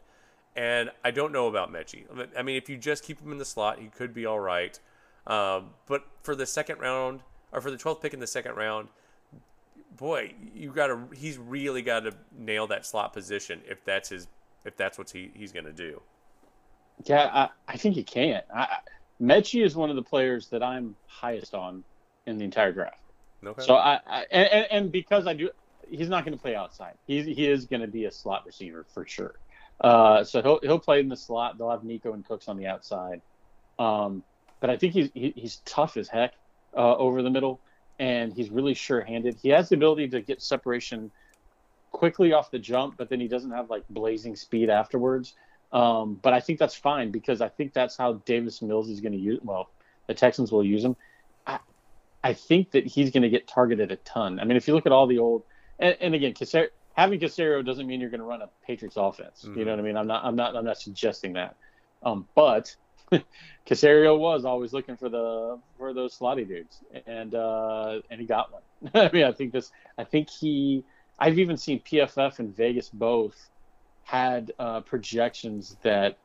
And I don't know about Metchie. I mean, if you just keep him in the slot, he could be all right. Um, but for the second round, or for the 12th pick in the second round, boy, you got to. He's really got to nail that slot position if that's his. If that's what he, he's going to do. Yeah, I, I think he can. I, Metchie is one of the players that I'm highest on in the entire draft. Okay. So I, I and, and because I do, he's not going to play outside. He's he is going to be a slot receiver for sure. Uh, so he'll he'll play in the slot. They'll have Nico and Cooks on the outside. Um, but I think he's he, he's tough as heck uh, over the middle, and he's really sure-handed. He has the ability to get separation quickly off the jump, but then he doesn't have like blazing speed afterwards. Um, but I think that's fine because I think that's how Davis Mills is going to use. Well, the Texans will use him. I, think that he's going to get targeted a ton. I mean, if you look at all the old, and, and again, Caser, having Caserio doesn't mean you're going to run a Patriots offense. Mm-hmm. You know what I mean? I'm not. I'm not. I'm not suggesting that. Um, but *laughs* Caserio was always looking for the for those slotty dudes, and uh, and he got one. *laughs* I mean, I think this. I think he. I've even seen PFF and Vegas both had uh, projections that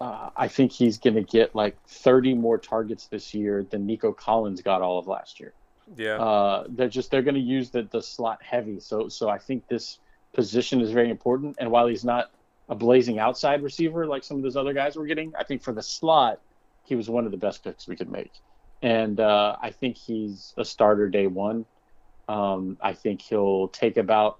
uh, I think he's going to get like 30 more targets this year than Nico Collins got all of last year. Yeah. Uh, they're just they're going to use the the slot heavy. So so I think this position is very important. And while he's not a blazing outside receiver like some of those other guys were getting, I think for the slot he was one of the best picks we could make. And uh, I think he's a starter day one. Um, I think he'll take about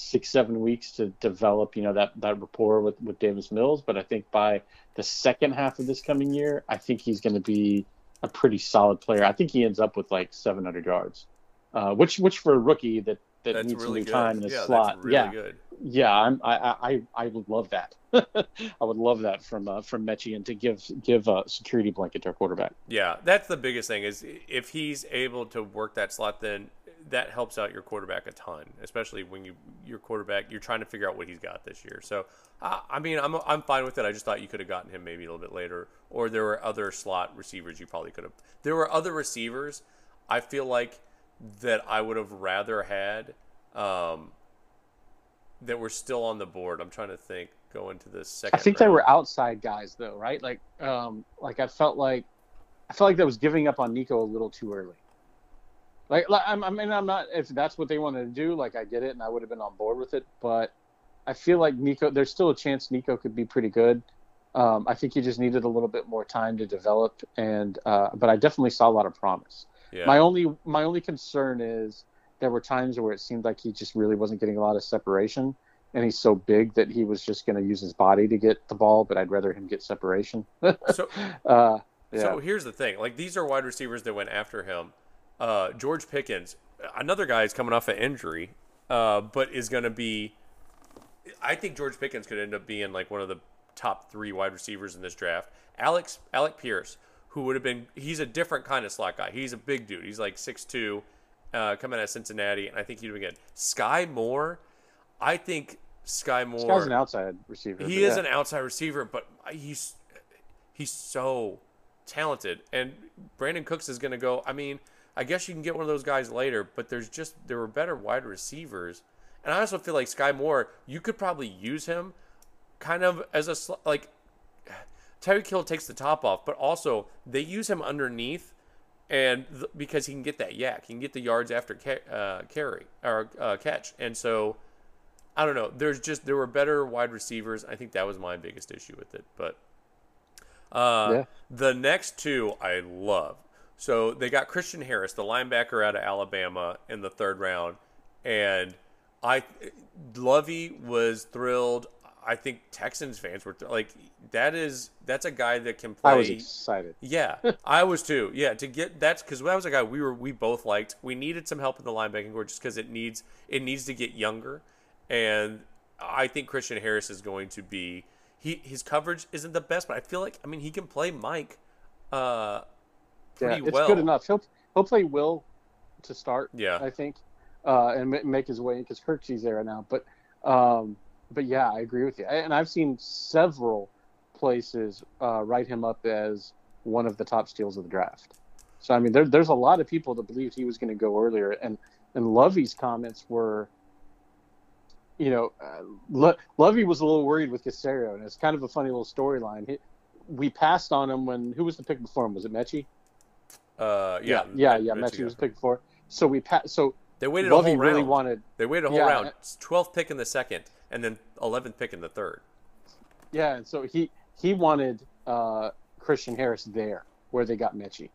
six seven weeks to develop you know that that rapport with with Davis Mills. But I think by the second half of this coming year I think he's going to be a pretty solid player. I think he ends up with like 700 yards uh, which which for a rookie that that that's needs really some good. time in the yeah, slot. really yeah. good. yeah I'm, I I I would love that. *laughs* I would love that from uh, from Metchie and to give give a security blanket to our quarterback. Yeah, that's the biggest thing is if he's able to work that slot, then that helps out your quarterback a ton, especially when you your quarterback you're trying to figure out what he's got this year. So, uh, I mean, I'm I'm fine with it. I just thought you could have gotten him maybe a little bit later, or there were other slot receivers you probably could have. There were other receivers I feel like that I would have rather had um, that were still on the board. I'm trying to think going to the second. I think round. they were outside guys though, right? Like, um, like I felt like I felt like that was giving up on Nico a little too early. Like, like I'm, mean, I'm not if that's what they wanted to do. Like, I get it, and I would have been on board with it. But I feel like Nico, there's still a chance Nico could be pretty good. Um, I think he just needed a little bit more time to develop, and uh, but I definitely saw a lot of promise. Yeah. My only my only concern is there were times where it seemed like he just really wasn't getting a lot of separation, and he's so big that he was just going to use his body to get the ball. But I'd rather him get separation. *laughs* so, uh, yeah. so here's the thing: like these are wide receivers that went after him. Uh, George Pickens, another guy is coming off an injury, uh, but is going to be. I think George Pickens could end up being like one of the top three wide receivers in this draft. Alex Alec Pierce, who would have been, he's a different kind of slot guy. He's a big dude. He's like 6'2", uh, coming out of Cincinnati, and I think he'd be good. Skyy Moore, I think Skyy Moore. Guy's an outside receiver. He is yeah. an outside receiver, but he's he's so talented. And Brandin Cooks is going to go. I mean, I guess you can get one of those guys later, but there's just there were better wide receivers. And I also feel like Skyy Moore, you could probably use him kind of as a like Tyreek Hill takes the top off, but also they use him underneath, and th- because he can get that YAC, he can get the yards after ca- uh, carry or uh, catch, and so I don't know. There's just there were better wide receivers. I think that was my biggest issue with it, but uh, Yeah. the next two I love. So they got Christian Harris, the linebacker out of Alabama, in the third round, and I Lovie was thrilled. I think Texans fans were like, that is that's a guy that can play. I was excited. Yeah, *laughs* I was too. Yeah, to get that's because that was a guy we were we both liked. We needed some help in the linebacking corps just because it needs it needs to get younger, and I think Christian Harris is going to be he his coverage isn't the best, but I feel like I mean he can play Mike, uh, Yeah, it's well. good enough. He'll he'll play Will to start. Yeah. I think, uh, and ma- make his way in because Kirksey's there now. But, um, but yeah, I agree with you. And I've seen several places uh, write him up as one of the top steals of the draft. So I mean, there, there's a lot of people that believed he was going to go earlier, and and Lovie's comments were. You know, uh, Lo- Lovie was a little worried with Caserio, and it's kind of a funny little storyline. We passed on him when who was the pick before him? Was it Metchie? Uh, yeah, yeah, yeah. Metchie was picked four. So we pa- So They waited a Lovie whole really round. wanted. They waited a whole Yeah, round. Twelfth pick in the second, and then eleventh pick in the third. Yeah, and so he he wanted uh, Christian Harris there where they got Metchie,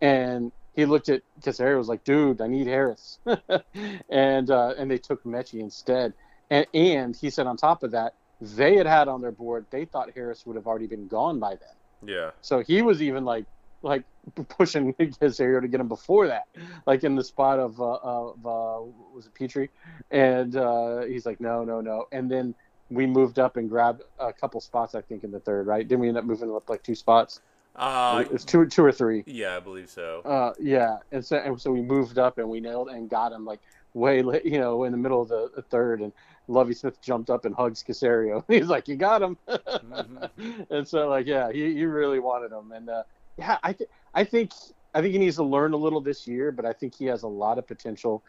and he looked at Caserio was like, dude, I need Harris, *laughs* and uh, and they took Metchie instead. And and he said on top of that, they had had on their board they thought Harris would have already been gone by then. Yeah. So he was even like like *laughs* pushing Caserio to get him before that, like in the spot of uh, of uh, was it Pitre, and uh, he's like no no no, and then we moved up and grabbed a couple spots I think in the third right. Didn't we end up moving up like two spots? Uh, it was two two or three. yeah, I believe so. Uh, yeah, and so and so we moved up and we nailed and got him like way late, you know, in the middle of the, third, and Lovie Smith jumped up and hugs Caserio. *laughs* He's like, "You got him," *laughs* and so like, yeah, he, he really wanted him, and uh, yeah, I think I think I think he needs to learn a little this year, but I think he has a lot of potential,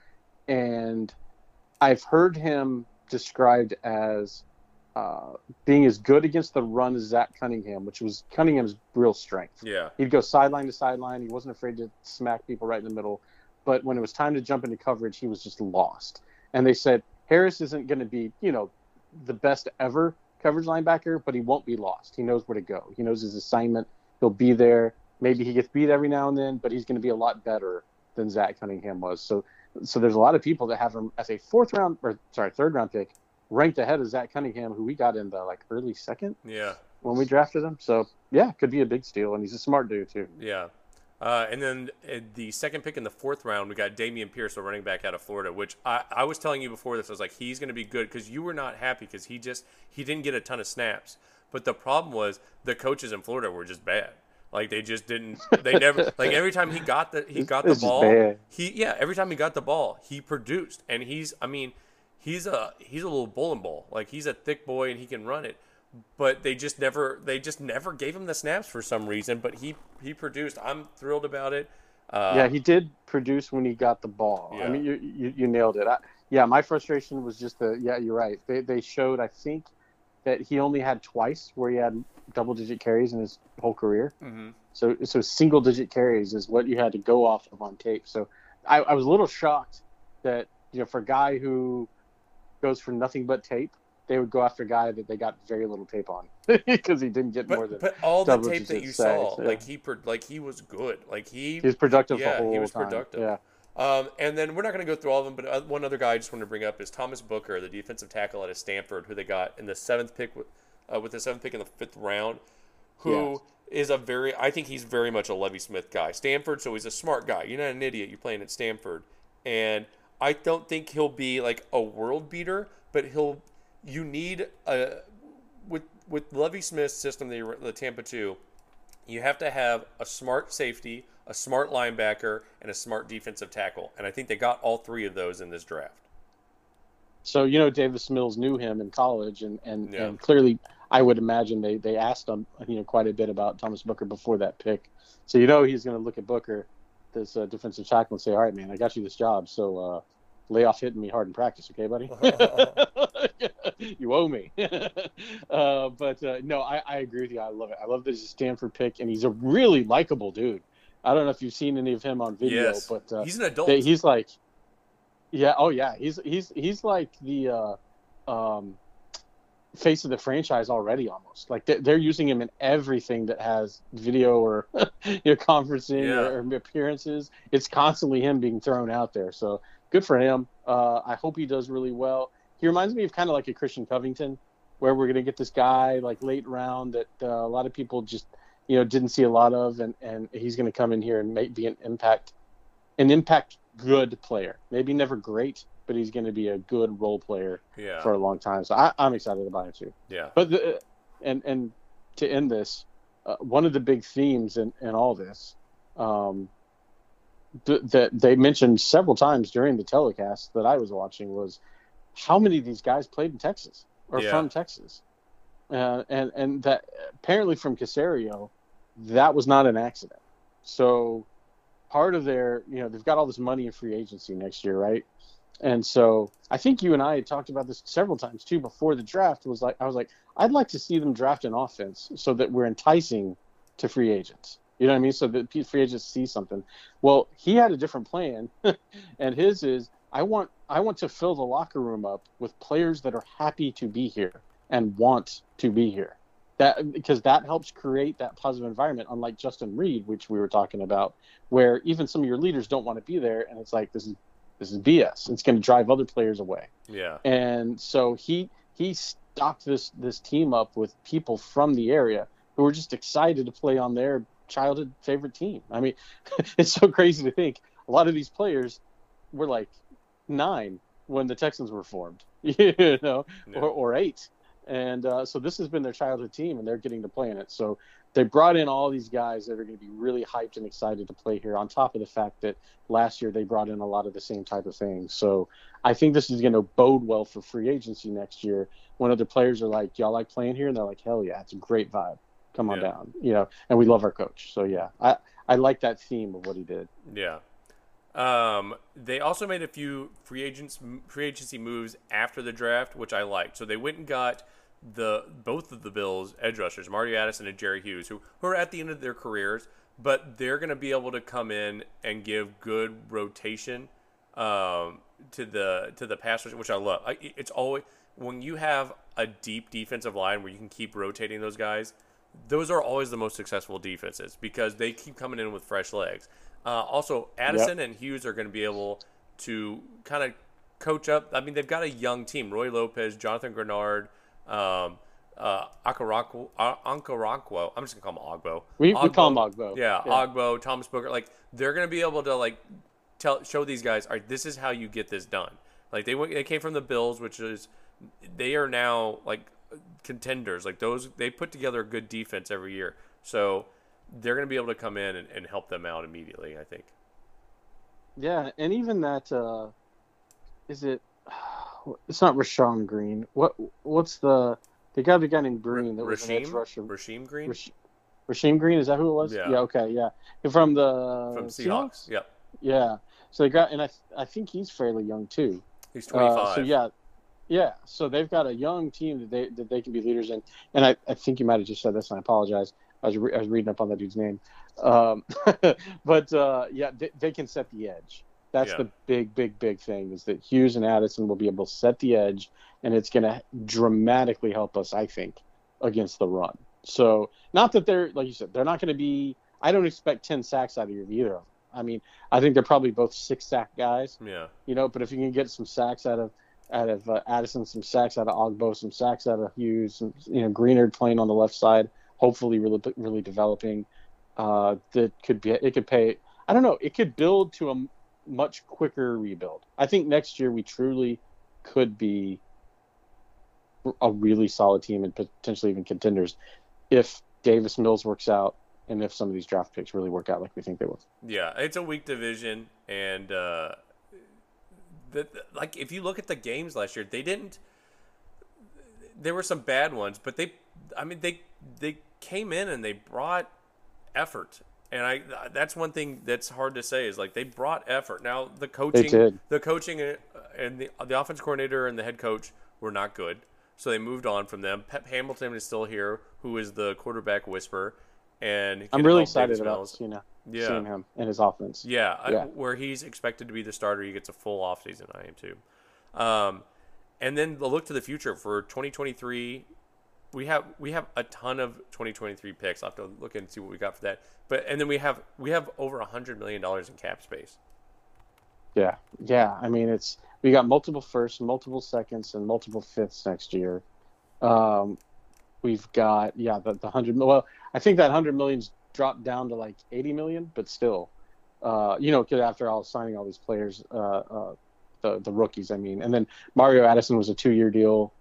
and I've heard him described as uh, being as good against the run as Zach Cunningham, which was Cunningham's real strength. Yeah. He'd go sideline to sideline. He wasn't afraid to smack people right in the middle. But when it was time to jump into coverage, he was just lost. And they said Harris isn't going to be, you know, the best ever coverage linebacker, but he won't be lost. He knows where to go. He knows his assignment. He'll be there. Maybe he gets beat every now and then, but he's going to be a lot better than Zach Cunningham was. So, so there's a lot of people that have him as a fourth round or sorry third round pick, ranked ahead of Zach Cunningham, who we got in the like early second Yeah. when we drafted him. So yeah, could be a big steal, and he's a smart dude too. Yeah. Uh, and then uh, the second pick in the fourth round, we got Dameon Pierce, a running back out of Florida, which I, I was telling you before this. I was like, he's going to be good because you were not happy because he just he didn't get a ton of snaps. But the problem was the coaches in Florida were just bad. Like they just didn't. They *laughs* never. like every time he got the he got the ball. He yeah. Every time he got the ball, he produced, and he's. I mean, he's a he's a little bowling ball. Like he's a thick boy and he can run it. But they just never they just never gave him the snaps for some reason. But he he produced. I'm thrilled about it. Uh, yeah, he did produce when he got the ball. Yeah. I mean, you, you you nailed it. I, yeah, my frustration was just the yeah, you're right. They they showed I think that he only had twice where he had double digit carries in his whole career. mhm. So so single digit carries is what you had to go off of on tape. So I, I was a little shocked that you know for a guy who goes for nothing but tape, they would go after a guy that they got very little tape on *laughs* because he didn't get more than But, but all the tape that you saw, yeah. like he like he was good. Like he he was productive Yeah, he was time. productive. Yeah. Um, and then we're not going to go through all of them, but uh, one other guy I just want to bring up is Thomas Booker, the defensive tackle out of Stanford, who they got in the seventh pick with, uh, with the seventh pick in the fifth round, who is a very, I think he's very much a Lovie Smith guy. Stanford, so he's a smart guy. You're not an idiot. You're playing at Stanford, and I don't think he'll be like a world beater, but he'll. You need a with with Lovie Smith's system, the the Tampa two, you have to have a smart safety, a smart linebacker, and a smart defensive tackle. And I think they got all three of those in this draft. So you know, Davis Mills knew him in college, and and, Yeah. and clearly, I would imagine they they asked him, you know, quite a bit about Thomas Booker before that pick. So you know, he's going to look at Booker, this uh, defensive tackle, and say, "All right, man, I got you this job, so uh, lay off hitting me hard in practice, okay, buddy? *laughs* you owe me." *laughs* uh, but uh, no, I, I agree with you. I love it. I love that he's a Stanford pick, and he's a really likable dude. I don't know if you've seen any of him on video, yes, but uh, he's an adult. they, he's like, yeah, oh yeah, he's he's he's like the uh, um, face of the franchise already, almost. Like they're, they're using him in everything that has video or *laughs* you know conferencing Yeah. or, or appearances. It's constantly him being thrown out there. So good for him. Uh, I hope he does really well. He reminds me of kind of like a Christian Covington, where we're gonna get this guy like late round that uh, a lot of people just you know didn't see a lot of, and and he's gonna come in here and make be an impact an impact good player. Maybe never great, but he's going to be a good role player yeah, for a long time. So I, I'm excited about him too. yeah, But the, and and to end this, uh, one of the big themes in, in all this um, th- that they mentioned several times during the telecast that I was watching was how many of these guys played in Texas or Yeah. from Texas, uh, and and that apparently from Caserio, that was not an accident. So part of their, you know, they've got all this money in free agency next year, right? And so I think you and I had talked about this several times too before the draft. Was like I was like, I'd like to see them draft an offense so that we're enticing to free agents. You know what I mean? So the free agents see something. Well, he had a different plan, *laughs* and his is I want I want to fill the locker room up with players that are happy to be here and want to be here. that because that helps create that positive environment. Unlike Justin Reid, which we were talking about, where even some of your leaders don't want to be there, and it's like this is this is BS. It's going to drive other players away. Yeah. And so he he stocked this this team up with people from the area who were just excited to play on their childhood favorite team. I mean, *laughs* it's so crazy to think a lot of these players were like nine when the Texans were formed, *laughs* you know, Yeah. or, or eight. And uh, so this has been their childhood team, and they're getting to play in it. So they brought in all these guys that are going to be really hyped and excited to play here. On top of the fact that last year they brought in a lot of the same type of things. So I think this is going to bode well for free agency next year when other players are like, "Y'all like playing here?" and they're like, "Hell yeah, it's a great vibe. Come on Yeah. down," you know. And we love our coach. So yeah, I I like that theme of what he did. Yeah. Um, they also made a few free agents free agency moves after the draft, which I liked. So they went and got the both of the Bills edge rushers, Mario Addison and Jerry Hughes, who, who are at the end of their careers, but they're going to be able to come in and give good rotation um, to the to the pass rush, which I love. I, it's always when you have a deep defensive line where you can keep rotating those guys. Those are always the most successful defenses because they keep coming in with fresh legs. Uh, also, Addison and Hughes are going to be able to kind of coach up. I mean, they've got a young team: Roy Lopez, Jonathan Greenard, um, uh, Akarakwo, uh, Ankarakwo. I'm just gonna call him Ogbo. We, we call him Ogbo. Ogbo. Yeah, Ogbo, Thomas Booker. Like they're gonna be able to like tell show these guys, all right, this is how you get this done. Like they went, they came from the Bills, which is they are now like contenders. Like those, they put together a good defense every year. So they're gonna be able to come in and, and help them out immediately. I think. Yeah, and even that uh is it *sighs* it's not Rashawn Green. What what's the they got the guy named Green that was an edge rusher. Rasheem Green Rash- Rasheem Green, is that who it was? Yeah. okay, yeah. And From the from Seahawks. Yep, Yeah. So they got and I I think he's fairly young too. he's Uh, 25. so yeah. Yeah, so they've got a young team that they that they can be leaders in, and I, I think you might have just said this, and I apologize. I was, re- I was reading up on that dude's name, um, *laughs* but uh, yeah, they, they can set the edge. That's Yeah. the big, big, big thing is that Hughes and Addison will be able to set the edge, and it's going to dramatically help us, I think, against the run. So not that they're like you said, they're not going to be. I don't expect ten sacks out of you either of them. I mean, I think they're probably both six sack guys yeah, you know. But if you can get some sacks out of out of uh, Addison, some sacks out of Ogbo, some sacks out of Hughes, you know, Greenard playing on the left side, hopefully really really developing, uh, that could be it could pay. I don't know. It could build to a much quicker rebuild. I think next year we truly could be a really solid team and potentially even contenders if Davis Mills works out and if some of these draft picks really work out like we think they will. yeah. It's a weak division, and uh, the, like if you look at the games last year, they didn't. There were some bad ones, but they, I mean, they they came in and they brought effort, and I that's one thing that's hard to say is like they brought effort. Now the coaching, the coaching uh, and the the offense coordinator and the head coach were not good, so they moved on from them. Pep Hamilton is still here, who is the quarterback whisperer, and I'm really excited Davis about Mills. you know Yeah. seeing him and his offense. Yeah, I- where he's expected to be the starter, he gets a full offseason. I am too. Um, and then the look to the future for 2023, we have we have a ton of 2023 picks. I'll have to look and see what we got for that. But and then we have we have over a hundred million dollars in cap space. Yeah, yeah. I mean, it's we got multiple firsts, multiple seconds, and multiple fifths next year. Um, we've got yeah, the the hundred. Well, I think that hundred million's dropped down to like eighty million, but still, uh, you know, 'cause after all signing all these players, uh, uh, the the rookies, I mean, and then Mario Addison was a two year deal.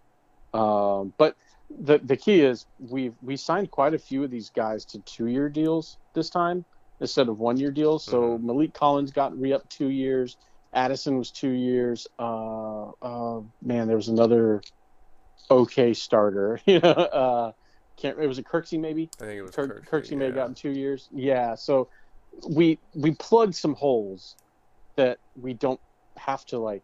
Um, but the the key is we we signed quite a few of these guys to two year deals this time instead of one year deals. So Maliek Collins got re up two years. Addison was two years. Uh, uh, man, there was another okay starter. *laughs* You know, uh, can't. It was a Kirksey maybe. I think it was Kirk, Kirksey, Kirksey may have gotten two years. Yeah, so we we plugged some holes that we don't have to like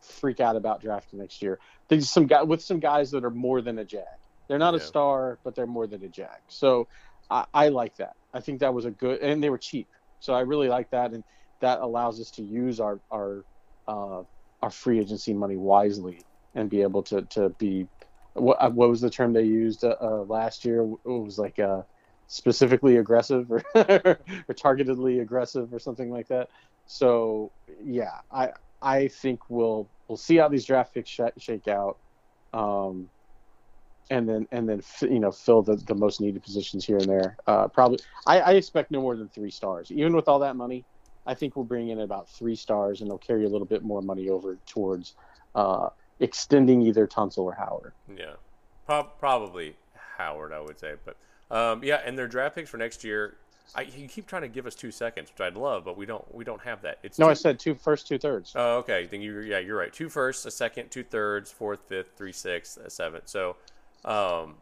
freak out about drafting next year. There's some guy with some guys that are more than a jag. They're not a star, but they're more than a jag. So I, I like that. I think that was a good, and they were cheap. So I really like that, and that allows us to use our our uh, our free agency money wisely and be able to to be what uh, what was the term they used uh, uh, last year? It was like uh, specifically aggressive or *laughs* or targetedly aggressive or something like that. So yeah, I I think we'll we'll see how these draft picks sh- shake out, um, and then and then you know fill the, the most needed positions here and there. Uh, probably I, I expect no more than three stars, even with all that money. I think we'll bring in about three stars, and they'll carry a little bit more money over towards uh, extending either Tunsil or Howard. Yeah, Pro- probably Howard, I would say. But um, yeah, and their draft picks for next year. I, you keep trying to give us two seconds, which I'd love, but we don't. We don't have that. It's no, two, I said two first, two thirds. Oh, okay. Then you, yeah, you're right. Two firsts, a second, two thirds, fourth, fifth, three sixths, a seventh. So, um,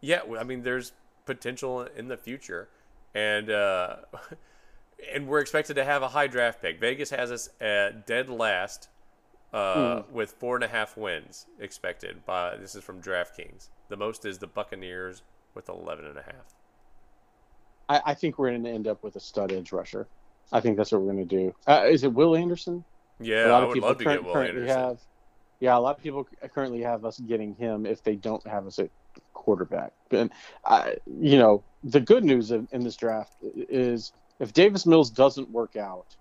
yeah, I mean, there's potential in the future, and uh, *laughs* and we're expected to have a high draft pick. Vegas has us at dead last uh, hmm. with four and a half wins expected. By this is from DraftKings. The most is the Buccaneers with 11 and a half. I, I think we're going to end up with a stud edge rusher. I think that's what we're going to do. Uh, is it Will Anderson? Yeah, a lot I of people love to get Will Anderson. Have, yeah, a lot of people currently have us getting him if they don't have us at quarterback. And I, you know, the good news in, in this draft is if Davis Mills doesn't work out,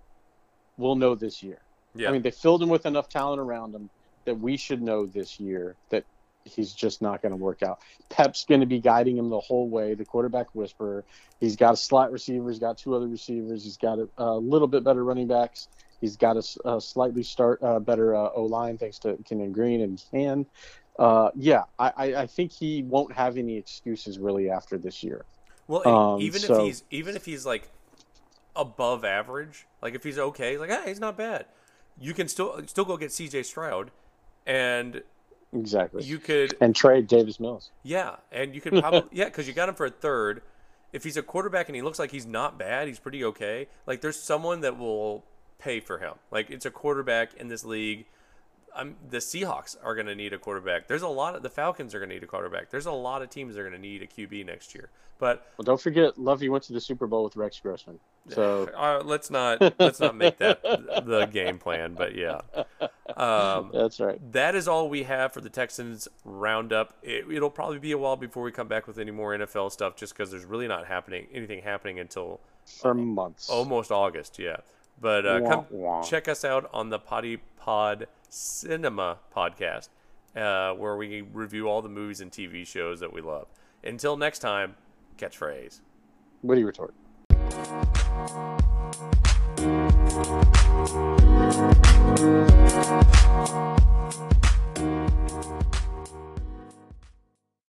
we'll know this year. Yeah. I mean, they filled him with enough talent around him that we should know this year that he's just not going to work out. Pep's going to be guiding him the whole way, the quarterback whisperer. He's got a slot receiver. He's got two other receivers. He's got a, a little bit better running backs. He's got a, a slightly start uh, better uh, O line thanks to Kenyon Green and Cann. Uh, yeah, I, I think he won't have any excuses really after this year. Well, um, even so, if he's even if he's like above average, like if he's okay, like hey, he's not bad. You can still still go get C.J. Stroud, and Exactly. You could and trade Davis Mills. Yeah, and you could *laughs* probably yeah because you got him for a third. If he's a quarterback and he looks like he's not bad, he's pretty okay. Like there's someone that will pay for him. Like it's a quarterback in this league I'm, the Seahawks are going to need a quarterback. There's a lot of the Falcons are going to need a quarterback. There's a lot of teams that are going to need a QB next year. But well, don't forget, Lovie went to the Super Bowl with Rex Grossman. *laughs* So uh, let's not let's not make that *laughs* the game plan. But yeah, um, that's right. That is all we have for the Texans roundup. It, it'll probably be a while before we come back with any more NFL stuff, just because there's really not happening anything happening until for months, almost August. Yeah. But uh, come wah. check us out on the Poddy Pod Cinema podcast, uh, where we review all the movies and TV shows that we love. Until next time, catchphrase. Witty retort. Thank